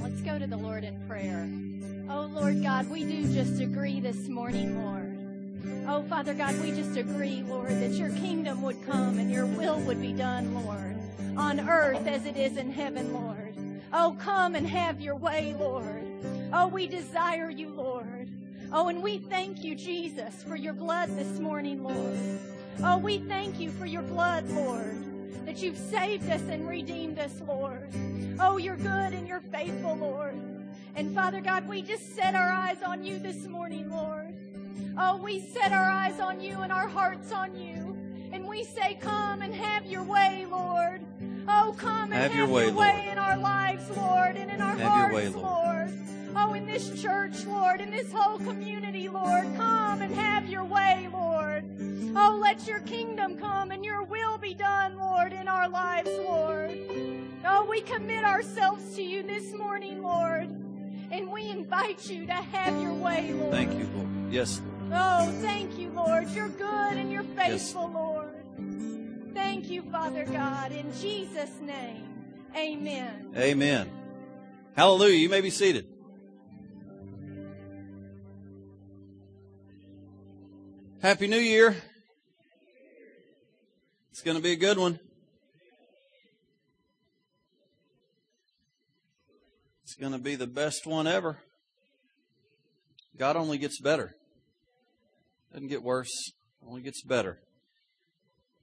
Let's go to the Lord in prayer. Oh, Lord God, we do just agree this morning, Lord. Oh, Father God, we just agree, Lord, that your kingdom would come and your will would be done, Lord, on earth as it is in heaven, Lord. Oh, come and have your way, Lord. Oh, we desire you, Lord. Oh, and we thank you, Jesus, for your blood this morning, Lord. Oh, we thank you for your blood, Lord that you've saved us and redeemed us, Lord. Oh, you're good and you're faithful, Lord. And Father God, we just set our eyes on you this morning, Lord. Oh, we set our eyes on you and our hearts on you. And we say, Come and have your way, Lord. Oh, come and have, have your, way, your way in our lives, Lord, and in our have hearts, way, Lord. Lord. Oh, in this church, Lord, in this whole community, Lord, come and have your way, Lord. Oh, let your kingdom come and your will be done, Lord, in our lives, Lord. Oh, we commit ourselves to you this morning, Lord, and we invite you to have your way, Lord. Thank you, Lord. Yes, Lord. Oh, thank you, Lord. You're good and you're faithful, yes. Lord. Thank you, Father God. In Jesus' name, amen. Amen. Hallelujah. You may be seated. Happy New Year. It's going to be a good one. It's going to be the best one ever. God only gets better. Doesn't get worse, only gets better.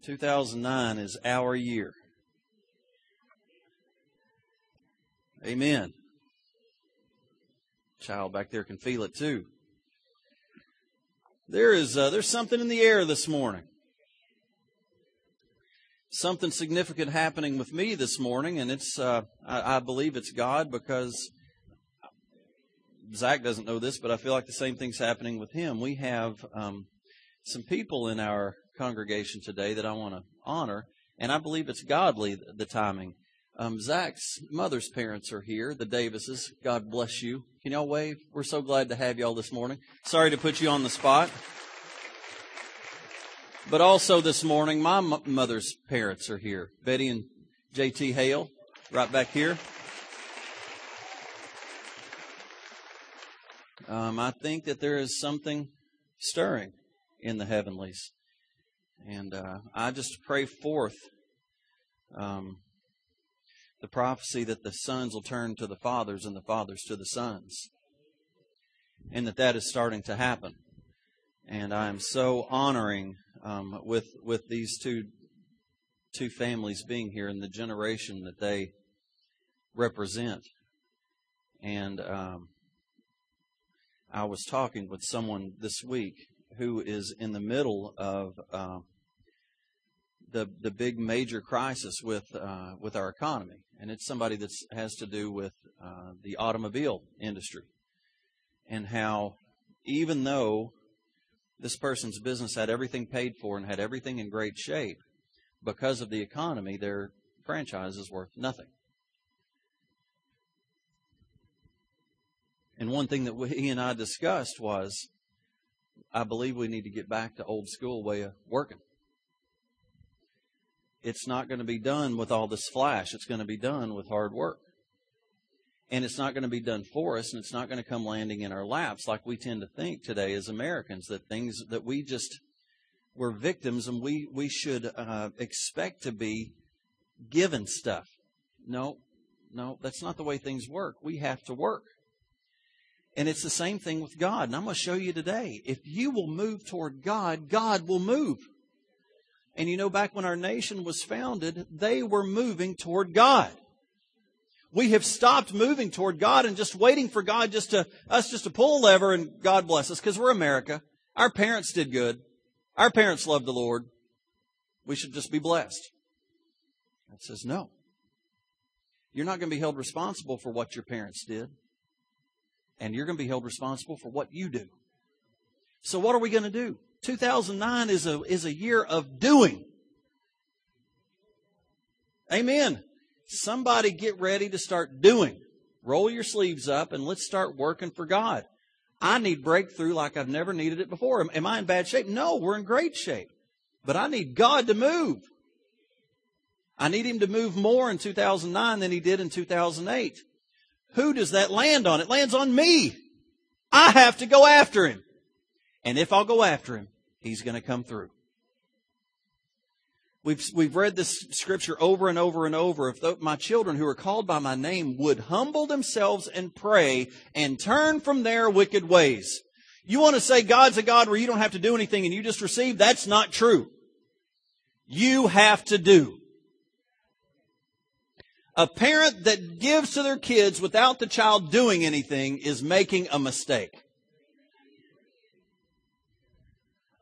2009 is our year. Amen. Child back there can feel it too. There is uh, there's something in the air this morning. Something significant happening with me this morning, and it's uh, I, I believe it's God because Zach doesn't know this, but I feel like the same thing's happening with him. We have um, some people in our congregation today that I want to honor, and I believe it's godly the timing. Um, Zach's mother's parents are here, the Davises. God bless you. Can y'all wave? We're so glad to have y'all this morning. Sorry to put you on the spot. But also this morning, my m- mother's parents are here. Betty and JT Hale, right back here. Um, I think that there is something stirring in the heavenlies. And uh, I just pray forth um, the prophecy that the sons will turn to the fathers and the fathers to the sons. And that that is starting to happen. And I am so honoring um, with with these two two families being here and the generation that they represent. And um, I was talking with someone this week who is in the middle of uh, the the big major crisis with uh, with our economy, and it's somebody that has to do with uh, the automobile industry, and how even though this person's business had everything paid for and had everything in great shape, because of the economy, their franchise is worth nothing. And one thing that he and I discussed was, I believe we need to get back to old school way of working it's not going to be done with all this flash. It's going to be done with hard work. And it's not going to be done for us, and it's not going to come landing in our laps like we tend to think today as Americans that things that we just we're victims and we we should uh, expect to be given stuff. No, no, that's not the way things work. We have to work. And it's the same thing with God. And I'm going to show you today. If you will move toward God, God will move. And you know, back when our nation was founded, they were moving toward God. We have stopped moving toward God and just waiting for God just to, us just to pull a lever and God bless us because we're America. Our parents did good. Our parents loved the Lord. We should just be blessed. God says, no. You're not going to be held responsible for what your parents did. And you're going to be held responsible for what you do. So what are we going to do? 2009 is a, is a year of doing. Amen. Somebody get ready to start doing. Roll your sleeves up and let's start working for God. I need breakthrough like I've never needed it before. Am, am I in bad shape? No, we're in great shape. But I need God to move. I need Him to move more in 2009 than He did in 2008. who does that land on? It lands on me. I have to go after him. And if I'll go after him, he's going to come through. We've, we've read this scripture over and over and over. If my children who are called by my name would humble themselves and pray and turn from their wicked ways. You want to say God's a God where you don't have to do anything and you just receive? That's not true. You have to do. A parent that gives to their kids without the child doing anything is making a mistake.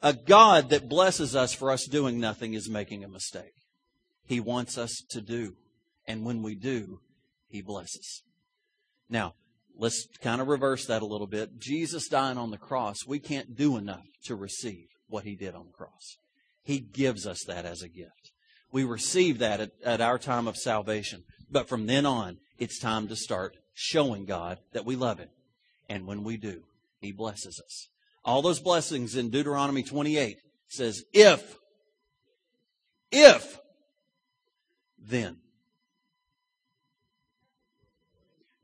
A God that blesses us for us doing nothing is making a mistake. He wants us to do. And when we do, He blesses. Now, let's kind of reverse that a little bit. Jesus dying on the cross, we can't do enough to receive what He did on the cross. He gives us that as a gift. We receive that at, at our time of salvation. But from then on, it's time to start showing God that we love Him. And when we do, He blesses us. All those blessings in Deuteronomy 28 says, if, if, then.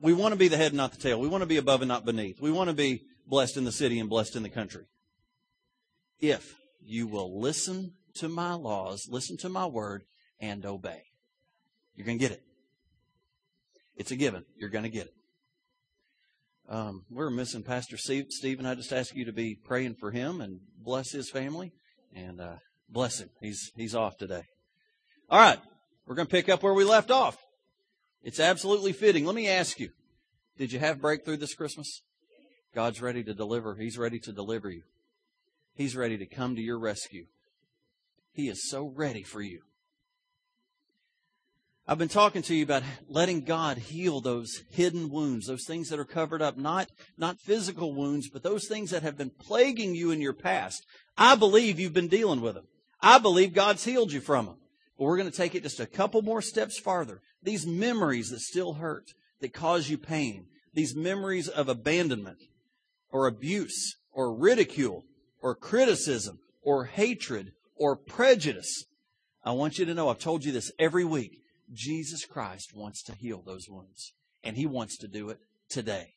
We want to be the head not the tail. We want to be above and not beneath. We want to be blessed in the city and blessed in the country. If you will listen to my laws, listen to my word, and obey, you're going to get it. It's a given. You're going to get it. Um, we're missing Pastor Steve. Stephen, I just ask you to be praying for him and bless his family and uh, bless him. He's he's off today. All right, we're going to pick up where we left off. It's absolutely fitting. Let me ask you: Did you have breakthrough this Christmas? God's ready to deliver. He's ready to deliver you. He's ready to come to your rescue. He is so ready for you. I've been talking to you about letting God heal those hidden wounds, those things that are covered up, not, not physical wounds, but those things that have been plaguing you in your past. I believe you've been dealing with them. I believe God's healed you from them. But we're going to take it just a couple more steps farther. These memories that still hurt, that cause you pain, these memories of abandonment or abuse or ridicule or criticism or hatred or prejudice. I want you to know, I've told you this every week. Jesus Christ wants to heal those wounds, and He wants to do it today.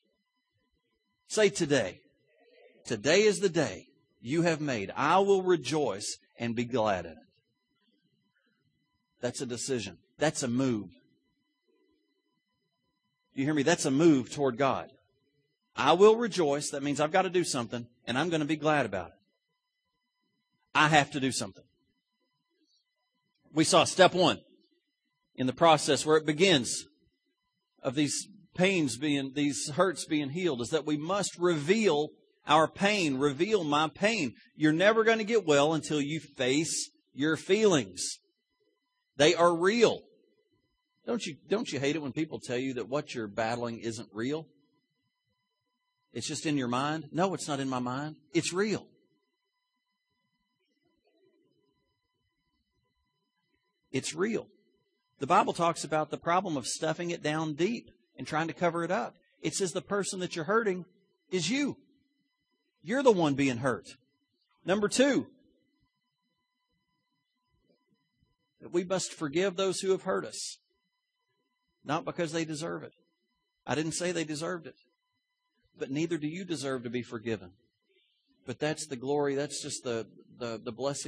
Say today. Today is the day you have made. I will rejoice and be glad in it. That's a decision. That's a move. You hear me? That's a move toward God. I will rejoice. That means I've got to do something, and I'm going to be glad about it. I have to do something. We saw step one in the process where it begins of these pains being, these hurts being healed is that we must reveal our pain, reveal my pain. You're never going to get well until you face your feelings. They are real. Don't you, don't you hate it when people tell you that what you're battling isn't real? It's just in your mind? No, it's not in my mind. It's real. It's real. The Bible talks about the problem of stuffing it down deep and trying to cover it up. It says the person that you're hurting is you. You're the one being hurt. Number two, that we must forgive those who have hurt us, not because they deserve it. I didn't say they deserved it, but neither do you deserve to be forgiven. But that's the glory, that's just the, the, the blessing